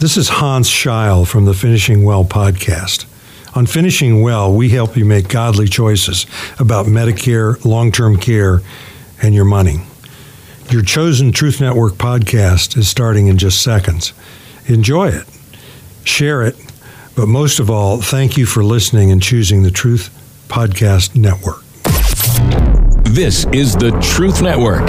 This is Hans Scheil from the Finishing Well podcast. On Finishing Well, we help you make godly choices about Medicare, long term care, and your money. Your chosen Truth Network podcast is starting in just seconds. Enjoy it, share it, but most of all, thank you for listening and choosing the Truth Podcast Network. This is the Truth Network.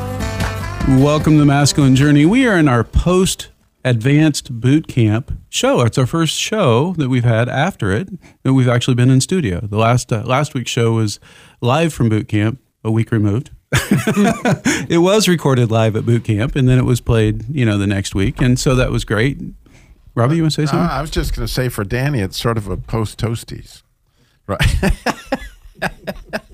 Welcome to the Masculine Journey. We are in our post advanced boot camp show. It's our first show that we've had after it that we've actually been in studio. The last uh, last week's show was live from boot camp, a week removed. it was recorded live at boot camp, and then it was played, you know, the next week, and so that was great. Robbie, you want to say something? Uh, I was just going to say for Danny, it's sort of a post toasties, right?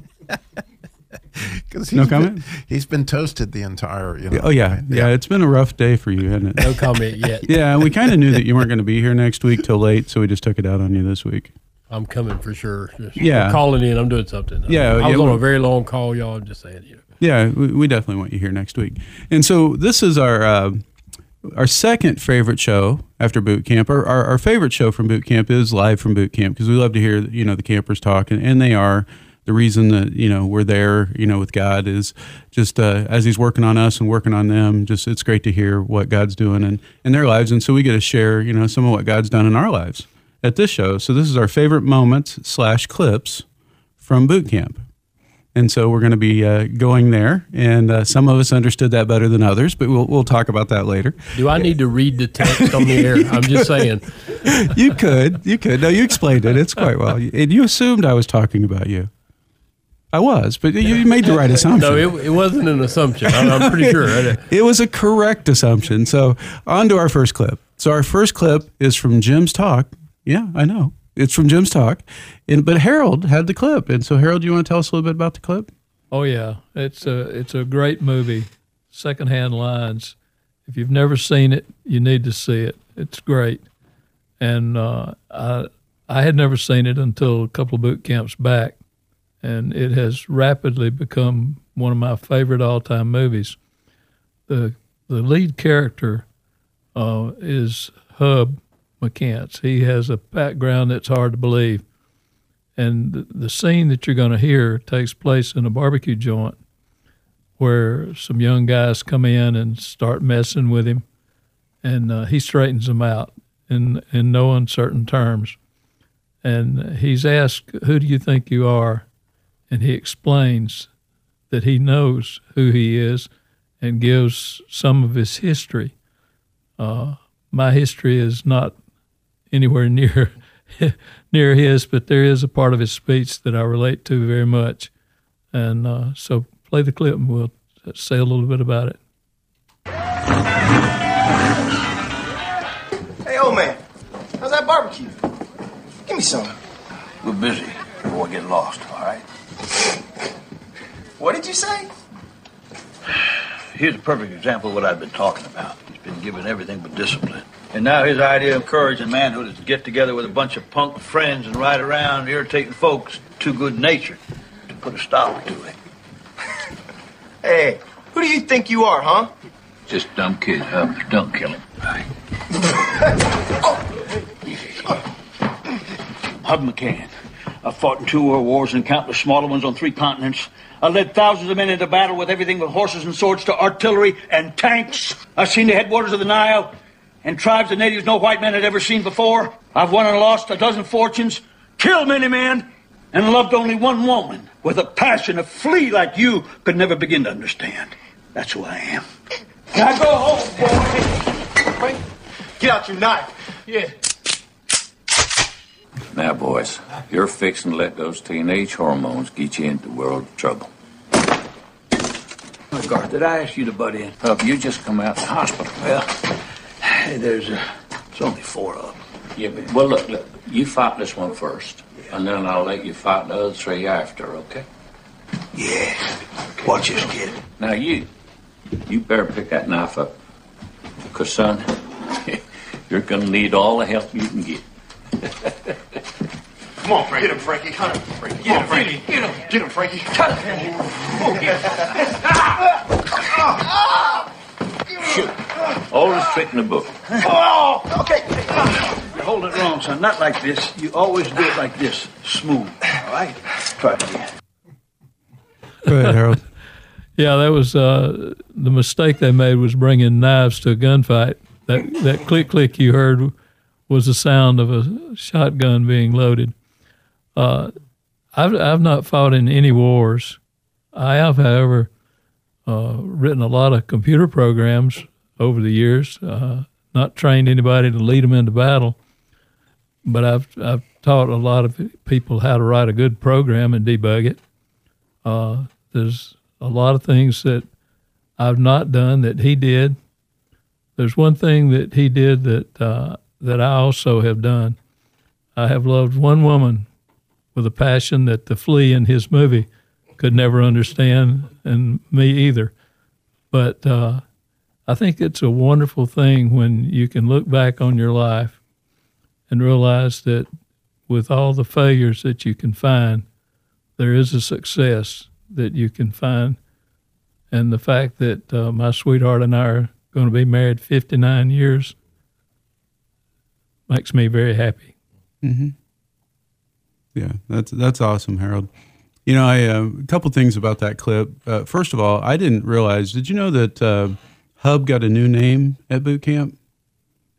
Because No comment? he's been toasted the entire. You know, oh yeah, yeah. It's been a rough day for you, hasn't it? No comment yet. Yeah, we kind of knew that you weren't going to be here next week till late, so we just took it out on you this week. I'm coming for sure. Just Yeah. Calling in. I'm doing something. Yeah, I was yeah, on a very long call, y'all. I'm just saying, you know. Yeah, we, we definitely want you here next week. And so this is our uh, our second favorite show after boot camp. Our, our, our favorite show from boot camp is live from boot camp because we love to hear you know the campers talk, and, and they are. The reason that you know we're there, you know, with God is just uh, as He's working on us and working on them. Just it's great to hear what God's doing in, in their lives, and so we get to share, you know, some of what God's done in our lives at this show. So this is our favorite moments slash clips from boot camp. And so we're going to be uh, going there, and uh, some of us understood that better than others, but we'll we'll talk about that later. Do I need to read the text on the air? I'm just saying. You could, you could. No, you explained it. It's quite well, and you assumed I was talking about you. I was, but you you made the right assumption. No, it, it wasn't an assumption. I'm, I'm pretty sure. It was a correct assumption. So on to our first clip. So our first clip is from Jim's talk. Yeah, I know. It's from Jim's talk, and but Harold had the clip, and so Harold, you want to tell us a little bit about the clip? Oh yeah, it's a it's a great movie. Secondhand Lions. If you've never seen it, you need to see it. It's great. And uh, I I had never seen it until a couple of boot camps back, and it has rapidly become one of my favorite all time movies. The the lead character uh, is Hub McCann. He has a background that's hard to believe. And the, the scene that you're going to hear takes place in a barbecue joint where some young guys come in and start messing with him, and uh, he straightens them out in in no uncertain terms. And he's asked, "Who do you think you are?" And he explains that he knows who he is, and gives some of his history. Uh, my history is not anywhere near near his, but there is a part of his speech that I relate to very much. And uh, so play the clip and we'll say a little bit about it. Hey, old man, how's that barbecue? Give me some. We're busy before I get lost, all right? What did you say? Here's a perfect example of what I've been talking about. He's been given everything but discipline. And now his idea of courage and manhood is to get together with a bunch of punk friends and ride around irritating folks too good natured to put a stop to it. Hey, who do you think you are, huh? Just dumb kid, huh? Don't kill him. Right. Hub McCann. I fought in two world wars and countless smaller ones on three continents. I led thousands of men into battle with everything from horses and swords to artillery and tanks. I've seen the headwaters of the Nile and tribes of natives no white man had ever seen before. I've won and lost a dozen fortunes, killed many men, and loved only one woman with a passion a flea like you could never begin to understand. That's who I am. Now go home, boy. Get out your knife. Yeah. Now, boys, you're fixing to let those teenage hormones get you into world trouble. Garth, did I ask you to butt in? Hub, you just come out of the hospital. Well, hey, there's, uh, there's only four of them. Yeah, but, well, look, look. You fight this one first, and then I'll let you fight the other three after, okay? Yeah. Watch this, kid. Now, you, you better pick that knife up. Because, son, you're going to need all the help you can get. Come on, Frankie. Get him, Frankie. Cut him, Frankie. Get him, Frankie. Get him. Get him, Frankie. Cut him. Shoot. All is trick in the book. Oh, okay. You hold it wrong, son. Not like this. You always do it like this. Smooth. All right? Try it again. Go ahead, Harold. Yeah, that was uh, the mistake they made was bringing knives to a gunfight. That that click click you heard was the sound of a shotgun being loaded. Uh, I've I've not fought in any wars. I have, however, uh, written a lot of computer programs over the years. Uh, not trained anybody to lead them into battle, but I've I've taught a lot of people how to write a good program and debug it. Uh, there's a lot of things that I've not done that he did. There's one thing that he did that uh, that I also have done. I have loved one woman with a passion that the flea in his movie could never understand, and me either. But uh, I think it's a wonderful thing when you can look back on your life and realize that with all the failures that you can find, there is a success that you can find. And the fact that uh, my sweetheart and I are going to be married 59 years makes me very happy. Mm-hmm. Yeah, that's that's awesome, Harold. You know, I uh, a couple things about that clip. Uh, first of all, I didn't realize. Did you know that uh, Hub got a new name at boot camp?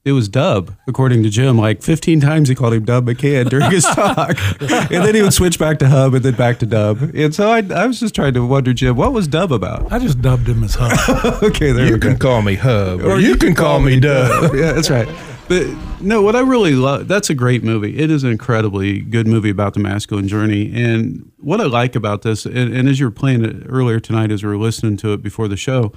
It was Dub, according to Jim. Like 15 times he called him Dub McCann during his talk. and then he would switch back to Hub and then back to Dub. And so I, I was just trying to wonder, Jim, what was Dub about? I just dubbed him as Hub. okay, there you we go. can call me Hub, or, you, can, call, me Dub. yeah, that's right. But no, what I really love, that's a great movie. It is an incredibly good movie about the masculine journey. And what I like about this, and, and as you were playing it earlier tonight, as we were listening to it before the show,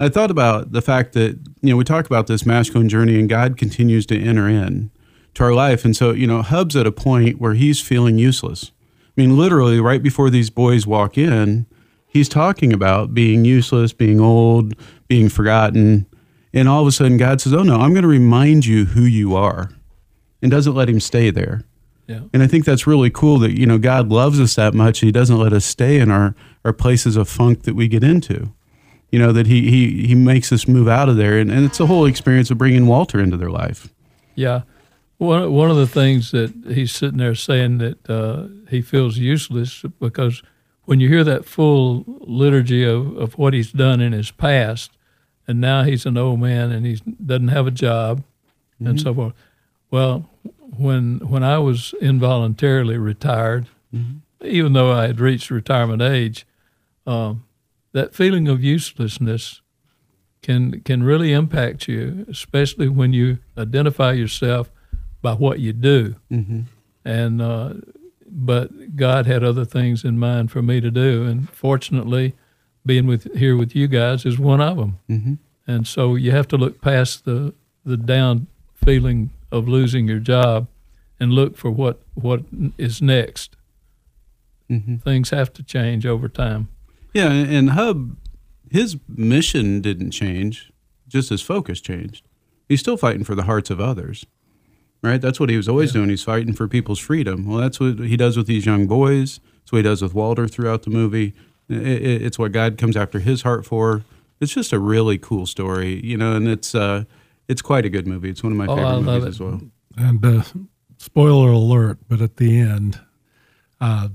I thought about the fact that, you know, we talk about this masculine journey and God continues to enter in to our life. And so, you know, Hub's at a point where he's feeling useless. I mean, literally, right before these boys walk in, he's talking about being useless, being old, being forgotten. And all of a sudden, God says, Oh, no, I'm going to remind you who you are, and doesn't let him stay there. Yeah. And I think that's really cool that, you know, God loves us that much. He doesn't let us stay in our, our places of funk that we get into. You know, that he, he, he makes us move out of there. And, and it's a whole experience of bringing Walter into their life. Yeah. One, one of the things that he's sitting there saying that uh, he feels useless because when you hear that full liturgy of, of what he's done in his past, and now he's an old man and he doesn't have a job and Mhm. so forth. Well, when when I was involuntarily retired, even though I had reached retirement age, um, that feeling of uselessness can can really impact you, especially when you identify yourself by what you do. Mhm. And uh, but God had other things in mind for me to do, and fortunately, being with here with you guys is one of them. Mhm. And so you have to look past the the down feeling of losing your job and look for what what is next. Mhm. Things have to change over time. Yeah, and and Hub, his mission didn't change, just his focus changed. He's still fighting for the hearts of others, right? That's what he was always doing. He's fighting for people's freedom. Well, that's what he does with these young boys. That's what he does with Walter throughout the movie. I- I- it's what God comes after his heart for. It's just a really cool story, you know, and it's uh, it's quite a good movie. It's one of my Oh, favorite I love movies it. as well. And uh, spoiler alert, but at the end, uh,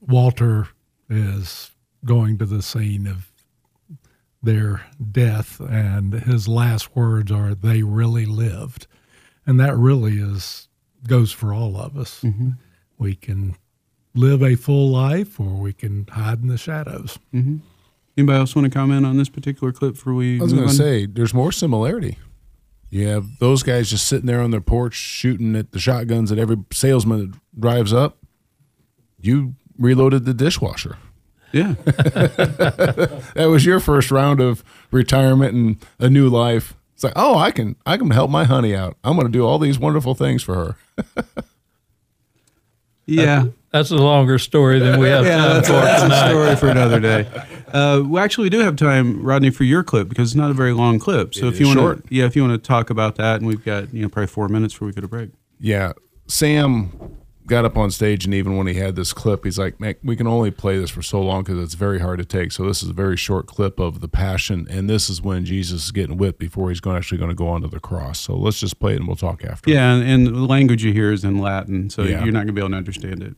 Walter is going to the scene of their death, and his last words are, "They really lived," and that really is goes for all of us. We can live a full life, or we can hide in the shadows. hmm Anybody else want to comment on this particular clip before we? I was going to say, there's more similarity. You have those guys just sitting there on their porch shooting at the shotguns that every salesman that drives up. You reloaded the dishwasher. Yeah. that was your first round of retirement and a new life. It's like, oh, I can I can help my honey out. I'm going to do all these wonderful things for her. Yeah. That's a longer story than we have yeah, time that's, for that's a story for another day. Uh, we actually do have time, Rodney, for your clip because it's not a very long clip. So It if you want to, yeah, if you want to talk about that, and we've got you know probably four minutes before we go to break. Yeah, Sam got up on stage, and even when he had this clip, he's like, "Man, we can only play this for so long because it's very hard to take." So this is a very short clip of the Passion, and this is when Jesus is getting whipped before he's going actually going to go onto the cross. So let's just play it, and we'll talk after. Yeah, and, and the language you hear is in Latin, so Yeah. you're not going to be able to understand it.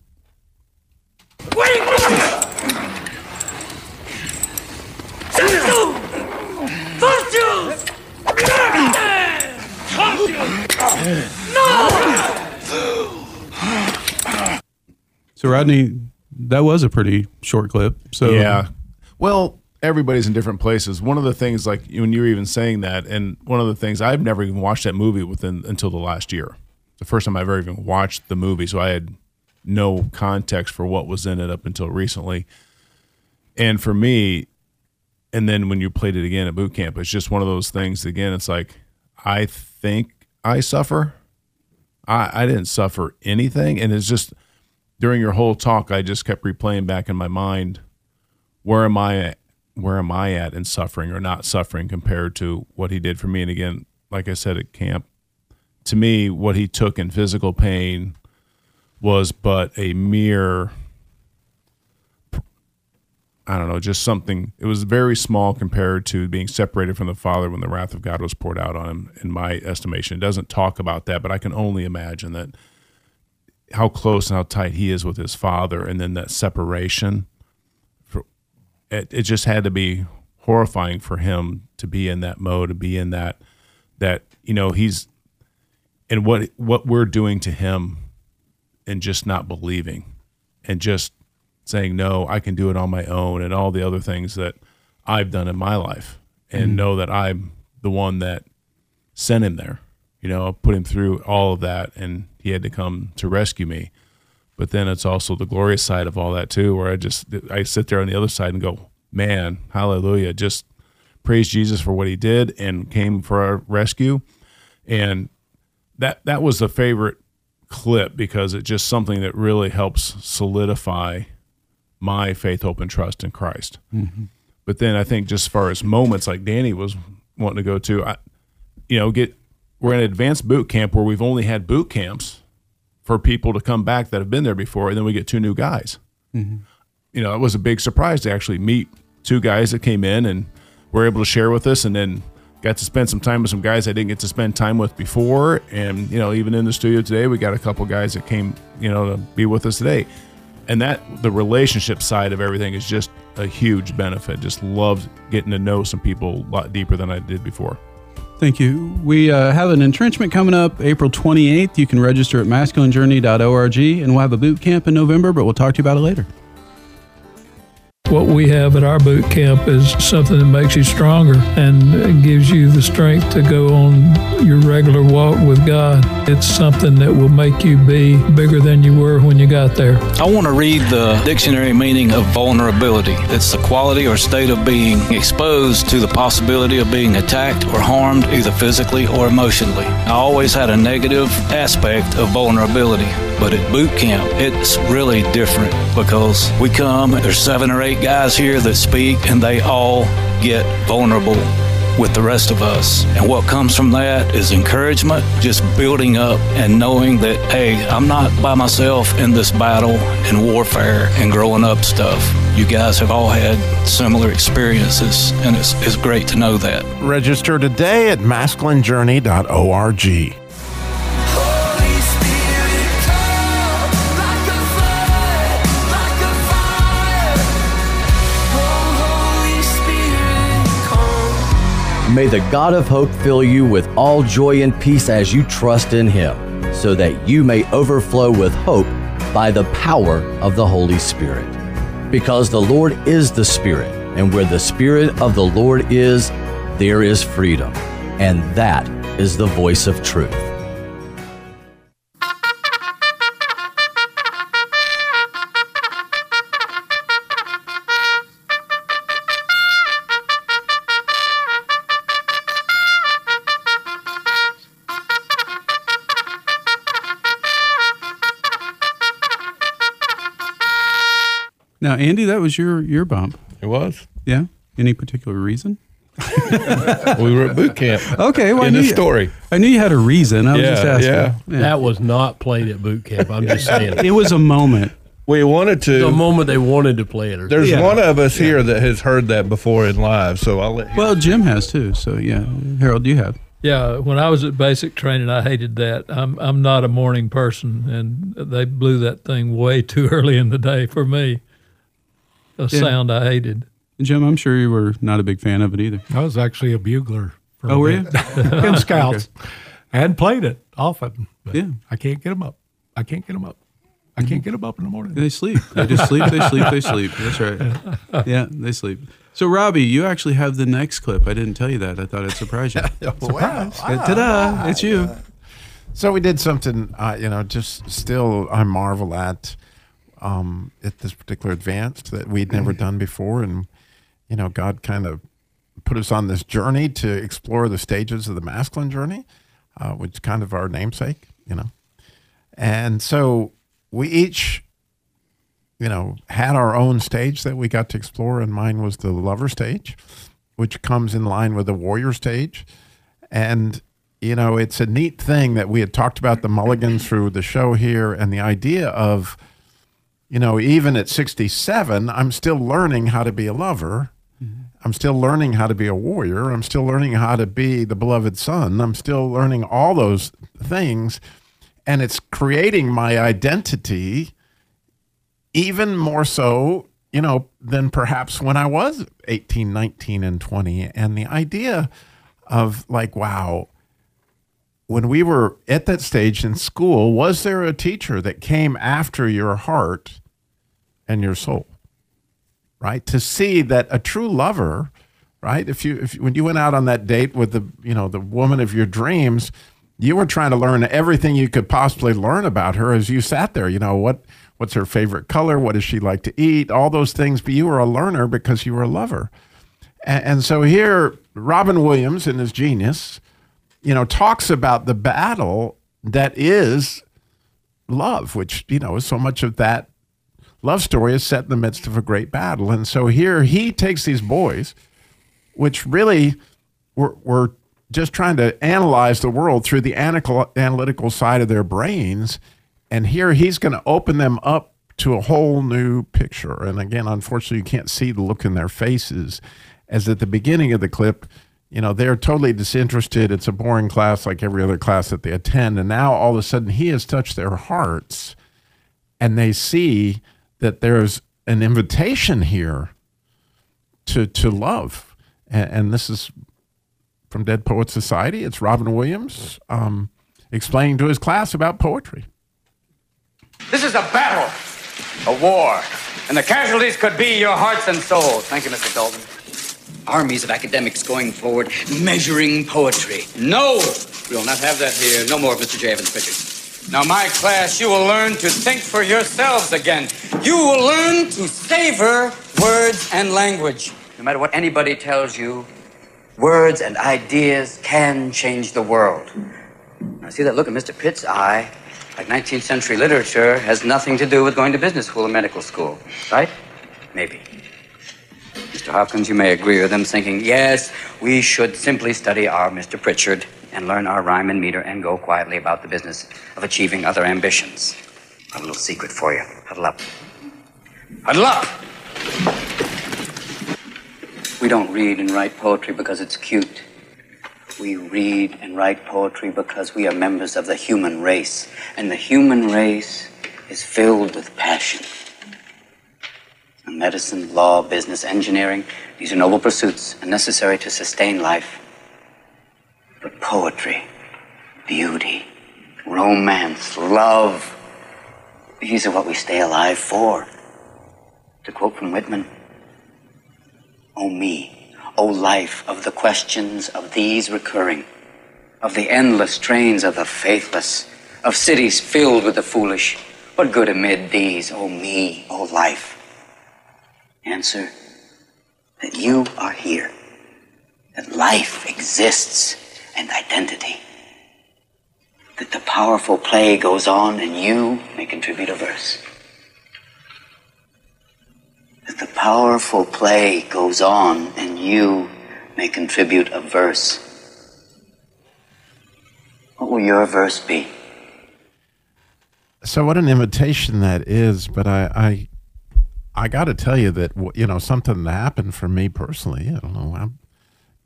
So Rodney, that was a pretty short clip. So yeah. Well, everybody's in different places. One of the things, like when you were even saying that, and one of the things I've never even watched that movie within until the last year. The first time I've ever even watched the movie, so I had no context for what was in it up until recently. And for me, and then when you played it again at boot camp, it's just one of those things. Again, it's like I think I suffer. I I didn't suffer anything, and it's just during your whole talk, I just kept replaying back in my mind, where am I at? Where am I at in suffering or not suffering compared to what he did for me? And again, like I said at camp, to me, what he took in physical pain was but a mere, I don't know, just something. It was very small compared to being separated from the Father when the wrath of God was poured out on him. In my estimation, it doesn't talk about that, but I can only imagine that how close and how tight he is with his father, and then that separation. For, it, it just had to be horrifying for him to be in that mode, to be in that that you know he's and what what we're doing to him, and just not believing, and just saying no, I can do it on my own, and all the other things that I've done in my life, and Mhm. know that I'm the one that sent him there. You know, put him through all of that, and he had to come to rescue me. But then it's also the glorious side of all that too, where I just I sit there on the other side and go, man, hallelujah! Just praise Jesus for what he did and came for our rescue, and that that was the favorite clip because it's just something that really helps solidify my faith, hope, and trust in Christ. Mhm. But then I think just as far as moments like Danny was wanting to go to, I, you know, get we're in advanced boot camp where we've only had boot camps for people to come back that have been there before, and then we get two new guys. Mhm. You know, it was a big surprise to actually meet two guys that came in and were able to share with us, and then got to spend some time with some guys I didn't get to spend time with before. And you know, even in the studio today, we got a couple guys that came, you know, to be with us today. And that the relationship side of everything is just a huge benefit. Just loved getting to know some people a lot deeper than I did before. Thank you. We uh, have an entrenchment coming up April 28th. You can register at masculinejourney.org, and we'll have a boot camp in November, but we'll talk to you about it later. What we have at our boot camp is something that makes you stronger and gives you the strength to go on your regular walk with God. It's something that will make you be bigger than you were when you got there. I want to read the dictionary meaning of vulnerability. It's the quality or state of being exposed to the possibility of being attacked or harmed either physically or emotionally. I always had a negative aspect of vulnerability, but at boot camp, it's really different because we come, there's seven or eight guys here that speak, and they all get vulnerable with the rest of us. And what comes from that is encouragement, just building up and knowing that, hey, I'm not by myself in this battle and warfare and growing up stuff. You guys have all had similar experiences, and it's, it's great to know that. Register today at masculinejourney.org. May the God of hope fill you with all joy and peace as you trust in him, so that you may overflow with hope by the power of the Holy Spirit. Because the Lord is the Spirit, and where the Spirit of the Lord is, there is freedom. And that is the voice of truth. Now, Andy, that was your your bump. It was. Yeah. Any particular reason? we were at boot camp. Okay, well, I in knew the you- story. I knew you had a reason. I was Yeah, just asking. yeah. That was not played at boot camp. I'm just saying. It was a moment. We wanted to. The moment they wanted to play it. Or There's something. one of us here that has heard that before in live, so I'll let. Well, Jim has too. So yeah, Harold, you have. Yeah, when I was at basic training, I hated that. I'm I'm not a morning person, and they blew that thing way too early in the day for me. A Yeah. sound I hated. Jim, I'm sure you were not a big fan of it either. I was actually a bugler. For Oh, a were you? in Scouts, and played it often. But Yeah. I can't get them up. I can't get them up. I mm-hmm. can't get them up in the morning. They sleep. They just sleep. They sleep. They sleep. That's right. Yeah, they sleep. So, Robbie, you actually have the next clip. I didn't tell you that. I thought I'd surprise you. Surprise. Uh, ta-da! It's you. Uh, so we did something, uh, you know, just still I marvel at um, at this particular advance that we'd never done before, and you know, God kind of put us on this journey to explore the stages of the masculine journey, uh, which is kind of our namesake, you know, and so we each, you know, had our own stage that we got to explore, and mine was the lover stage, which comes in line with the warrior stage, and you know, it's a neat thing that we had talked about the mulligans through the show here, and the idea of, you know, even at 67, I'm still learning how to be a lover. Mm-hmm. I'm still learning how to be a warrior. I'm still learning how to be the beloved son. I'm still learning all those things. And it's creating my identity even more so, you know, than perhaps when I was 18, 19, and 20. And the idea of like, wow, when we were at that stage in school, was there a teacher that came after your heart and your soul? Right? To see that a true lover, right? If you if when you went out on that date with the, you know, the woman of your dreams, you were trying to learn everything you could possibly learn about her as you sat there. You know, what what's her favorite color? What does she like to eat? All those things, but you were a learner because you were a lover. And, and so here, Robin Williams in his genius, you know, talks about the battle that is love, which, you know, is so much of that love story is set in the midst of a great battle. And so here he takes these boys, which really were, were just trying to analyze the world through the analytical, analytical side of their brains. And here he's going to open them up to a whole new picture. And again, unfortunately, you can't see the look in their faces as at the beginning of the clip, you know, they're totally disinterested. It's a boring class like every other class that they attend. And now all of a sudden he has touched their hearts and they see that there's an invitation here to, to love. And, and this is from Dead Poet Society. It's Robin Williams um, explaining to his class about poetry. This is a battle, a war, and the casualties could be your hearts and souls. Thank you, Mr. Dalton. Armies of academics going forward, measuring poetry. No, we will not have that here. No more of Mr. J. Evans Pritchard. Now, my class, you will learn to think for yourselves again. You will learn to savor words and language. No matter what anybody tells you, words and ideas can change the world. Now, see that look in Mr. Pitt's eye? Like 19th century literature has nothing to do with going to business school or medical school, right? Maybe. Mr. Hopkins, you may agree with them, thinking, yes, we should simply study our Mr. Pritchard and learn our rhyme and meter and go quietly about the business of achieving other ambitions. A little secret for you. Huddle up. Huddle up! We don't read and write poetry because it's cute. We read and write poetry because we are members of the human race, and the human race is filled with passion. Medicine, law, business, engineering, these are noble pursuits and necessary to sustain life. But poetry, beauty, romance, love, these are what we stay alive for. To quote from Whitman, O me, O life of the questions of these recurring, of the endless trains of the faithless, of cities filled with the foolish, what good amid these, O me, O life? Answer that you are here, that life exists and identity, that the powerful play goes on and you may contribute a verse. That the powerful play goes on, and you may contribute a verse. What will your verse be? So what an invitation that is, but I I, I got to tell you that you know something that happened for me personally. I don't know,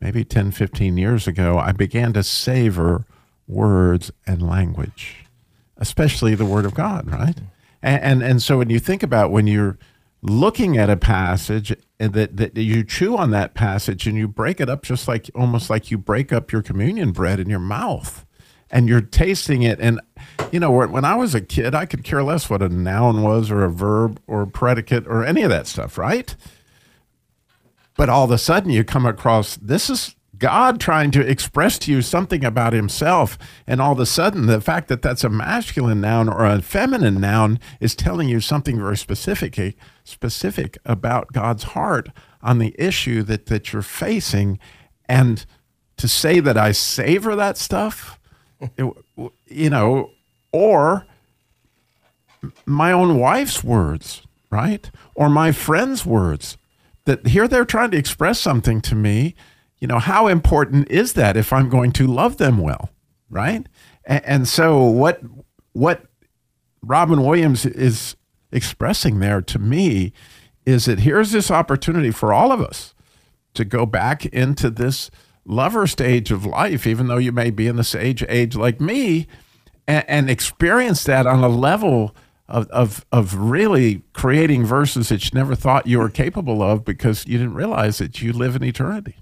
maybe 10, 15 years ago, I began to savor words and language, especially the Word of God, right? And and, and so when you think about when you're looking at a passage and that, that you chew on that passage and you break it up just like almost like you break up your communion bread in your mouth and you're tasting it. And, you know, when I was a kid, I could care less what a noun was or a verb or a predicate or any of that stuff, right? But all of a sudden you come across this is God trying to express to you something about himself. And all of a sudden, the fact that that's a masculine noun or a feminine noun is telling you something very specific, specific about God's heart on the issue that, that you're facing. And to say that I savor that stuff, it, you know, or my own wife's words, right? Or my friend's words that here they're trying to express something to me. You know, how important is that if I'm going to love them well, right? And, and so what what Robin Williams is expressing there to me is that here's this opportunity for all of us to go back into this lover stage of life, even though you may be in the sage age like me, and, and experience that on a level of, of, of really creating verses that you never thought you were capable of because you didn't realize that you live in eternity.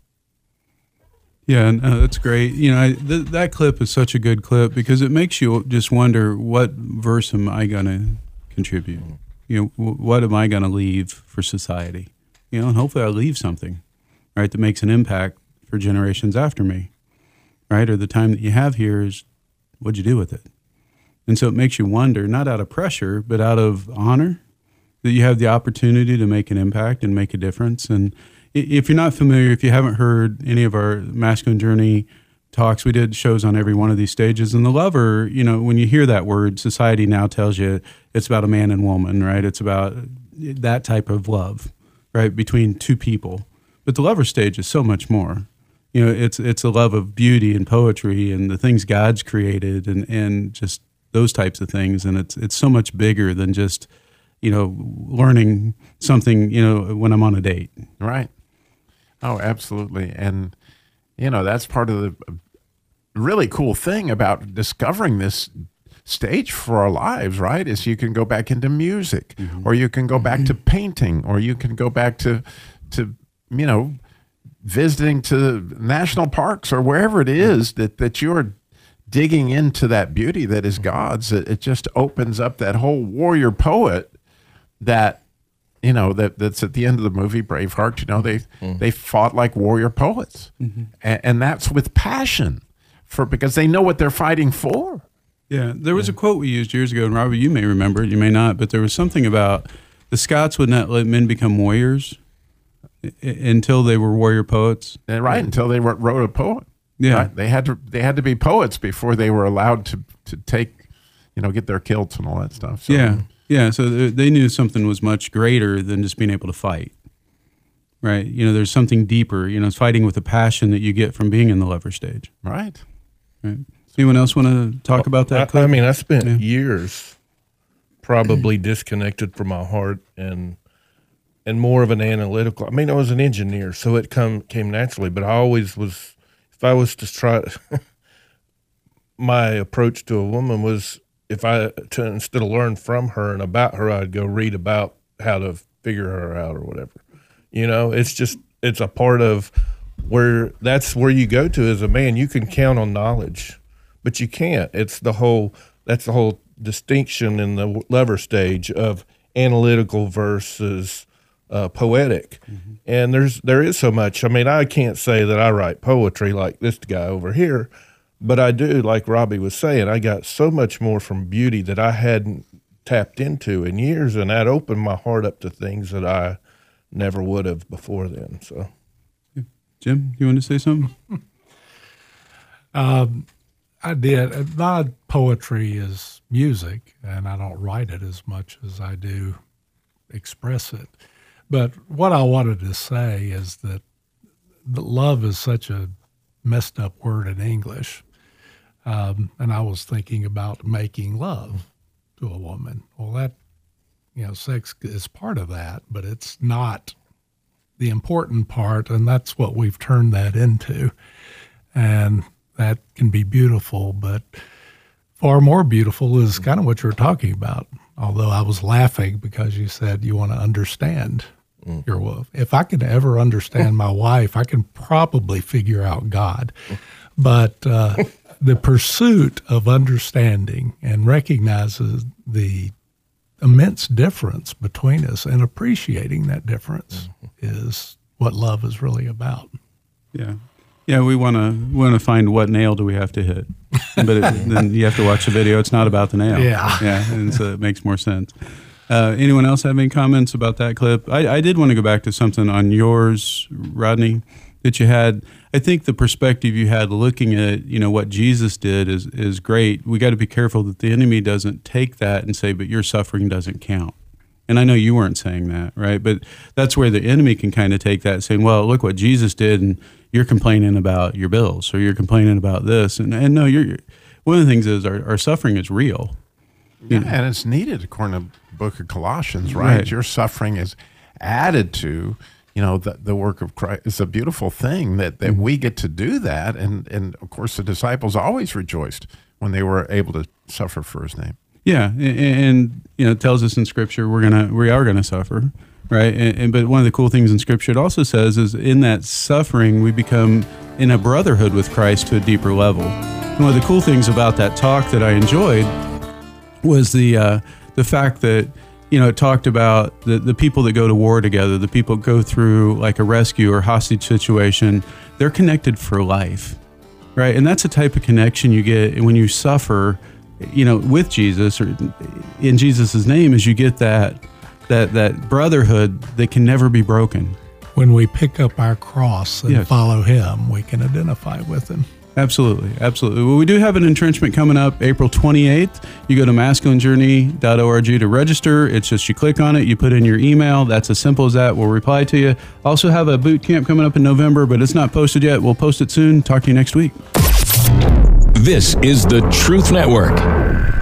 Yeah, no, uh, that's great. You know, I, th- that clip is such a good clip because it makes you just wonder what verse am I going to contribute? You know, w- what am I going to leave for society? You know, and hopefully I leave something, right, that makes an impact for generations after me, right? Or the time that you have here is what'd you do with it? And so it makes you wonder, not out of pressure, but out of honor, that you have the opportunity to make an impact and make a difference. And if you're not familiar, if you haven't heard any of our masculine journey talks, we did shows on every one of these stages. And the lover, you know, when you hear that word, society now tells you it's about a man and woman, right? It's about that type of love, right, between two people. But the lover stage is so much more you know it's it's a love of beauty and poetry and the things God's created and and just those types of things. And it's it's so much bigger than just you know learning something you know when I'm on a date. Right. Oh absolutely. And you know that's part of the really cool thing about discovering this stage for our lives right is you can go back into music mm-hmm. or you can go back to painting or you can go back to to you know visiting to national parks or wherever it is that, that you're digging into that beauty that is God's, it, it just opens up that whole warrior poet that you know that that's at the end of the movie Braveheart. You know they mm. they fought like warrior poets, mm-hmm. and, and, that's with passion for because they know what they're fighting for. Yeah, there was yeah. a quote we used years ago, and Robert, you may remember it, you may not, but there was something about the Scots would not let men become warriors until they were warrior poets. And right until they wrote a poem. Yeah, right? they had to they had to be poets before they were allowed to to take, you know, get their kilts and all that stuff. So, yeah, yeah. So they knew something was much greater than just being able to fight. Right. You know, there's something deeper. You know, it's fighting with a passion that you get from being in the lover stage. Right. Right. Anyone else want to talk about that? I, I, mean, I spent yeah. years probably disconnected from my heart and and more of an analytical. I mean, I was an engineer, so it come came naturally. But I always was. If I was to try, my approach to a woman was if I to instead of learn from her and about her, I'd go read about how to figure her out or whatever. You know, it's just it's a part of where that's where you go to as a man. You can count on knowledge, but you can't. It's the whole that's the whole distinction in the lover stage of analytical versus uh, poetic. Mm-hmm. And there's there is so much. I mean, I can't say that I write poetry like this guy over here, but I do. Like Robbie was saying, I got so much more from beauty that I hadn't tapped into in years, and that opened my heart up to things that I never would have before then. So, Jim, you want to say something? um, I did. My poetry is music, and I don't write it as much as I do express it But what I wanted to say is that love is such a messed up word in English. Um, and I was thinking about making love to a woman. Well, that, you know, sex is part of that, but it's not the important part. And that's what we've turned that into. And that can be beautiful, but far more beautiful is kind of what you're talking about. Although I was laughing because you said you want to understand your wife. If I can ever understand my wife, I can probably figure out God. But uh, the pursuit of understanding and recognizes the immense difference between us and appreciating that difference is what love is really about. Yeah. Yeah, we want to want to find what nail do we have to hit, but it, then you have to watch the video. It's not about the nail. Yeah. yeah, and so it makes more sense. Uh, anyone else have any comments about that clip? I, I did want to go back to something on yours, Rodney, that you had. I think the perspective you had looking at you know what Jesus did is is great. We got to be careful that the enemy doesn't take that and say, "But your suffering doesn't count." And I know you weren't saying that, right? But that's where the enemy can kind of take that, saying, "Well, look what Jesus did, and you're complaining about your bills, or you're complaining about this." And and no, you're one of the things is our, our suffering is real. Yeah, and it's needed according to book of Colossians, right? Right. Your suffering is added to, you know, the, the work of Christ. It's a beautiful thing that, that we get to do that. And, and of course, the disciples always rejoiced when they were able to suffer for his name. Yeah, and, and you know, it tells us in Scripture we're gonna we are gonna suffer, right? And, and but one of the cool things in Scripture it also says is in that suffering we become in a brotherhood with Christ to a deeper level. And one of the cool things about that talk that I enjoyed was the uh, the fact that you know it talked about the, the people that go to war together, the people go through like a rescue or hostage situation, they're connected for life, right? And that's a type of connection you get when you suffer, you know, with Jesus or in Jesus' name, is you get that that that brotherhood that can never be broken. When we pick up our cross and Yes. follow him, we can identify with him. Absolutely, absolutely. Well, we do have an entrenchment coming up April 28th. You go to masculinejourney.org to register. It's just you click on it, you put in your email. That's as simple as that. We'll reply to you. Also have a boot camp coming up in November, but it's not posted yet. We'll post it soon. Talk to you next week. This is the Truth Network.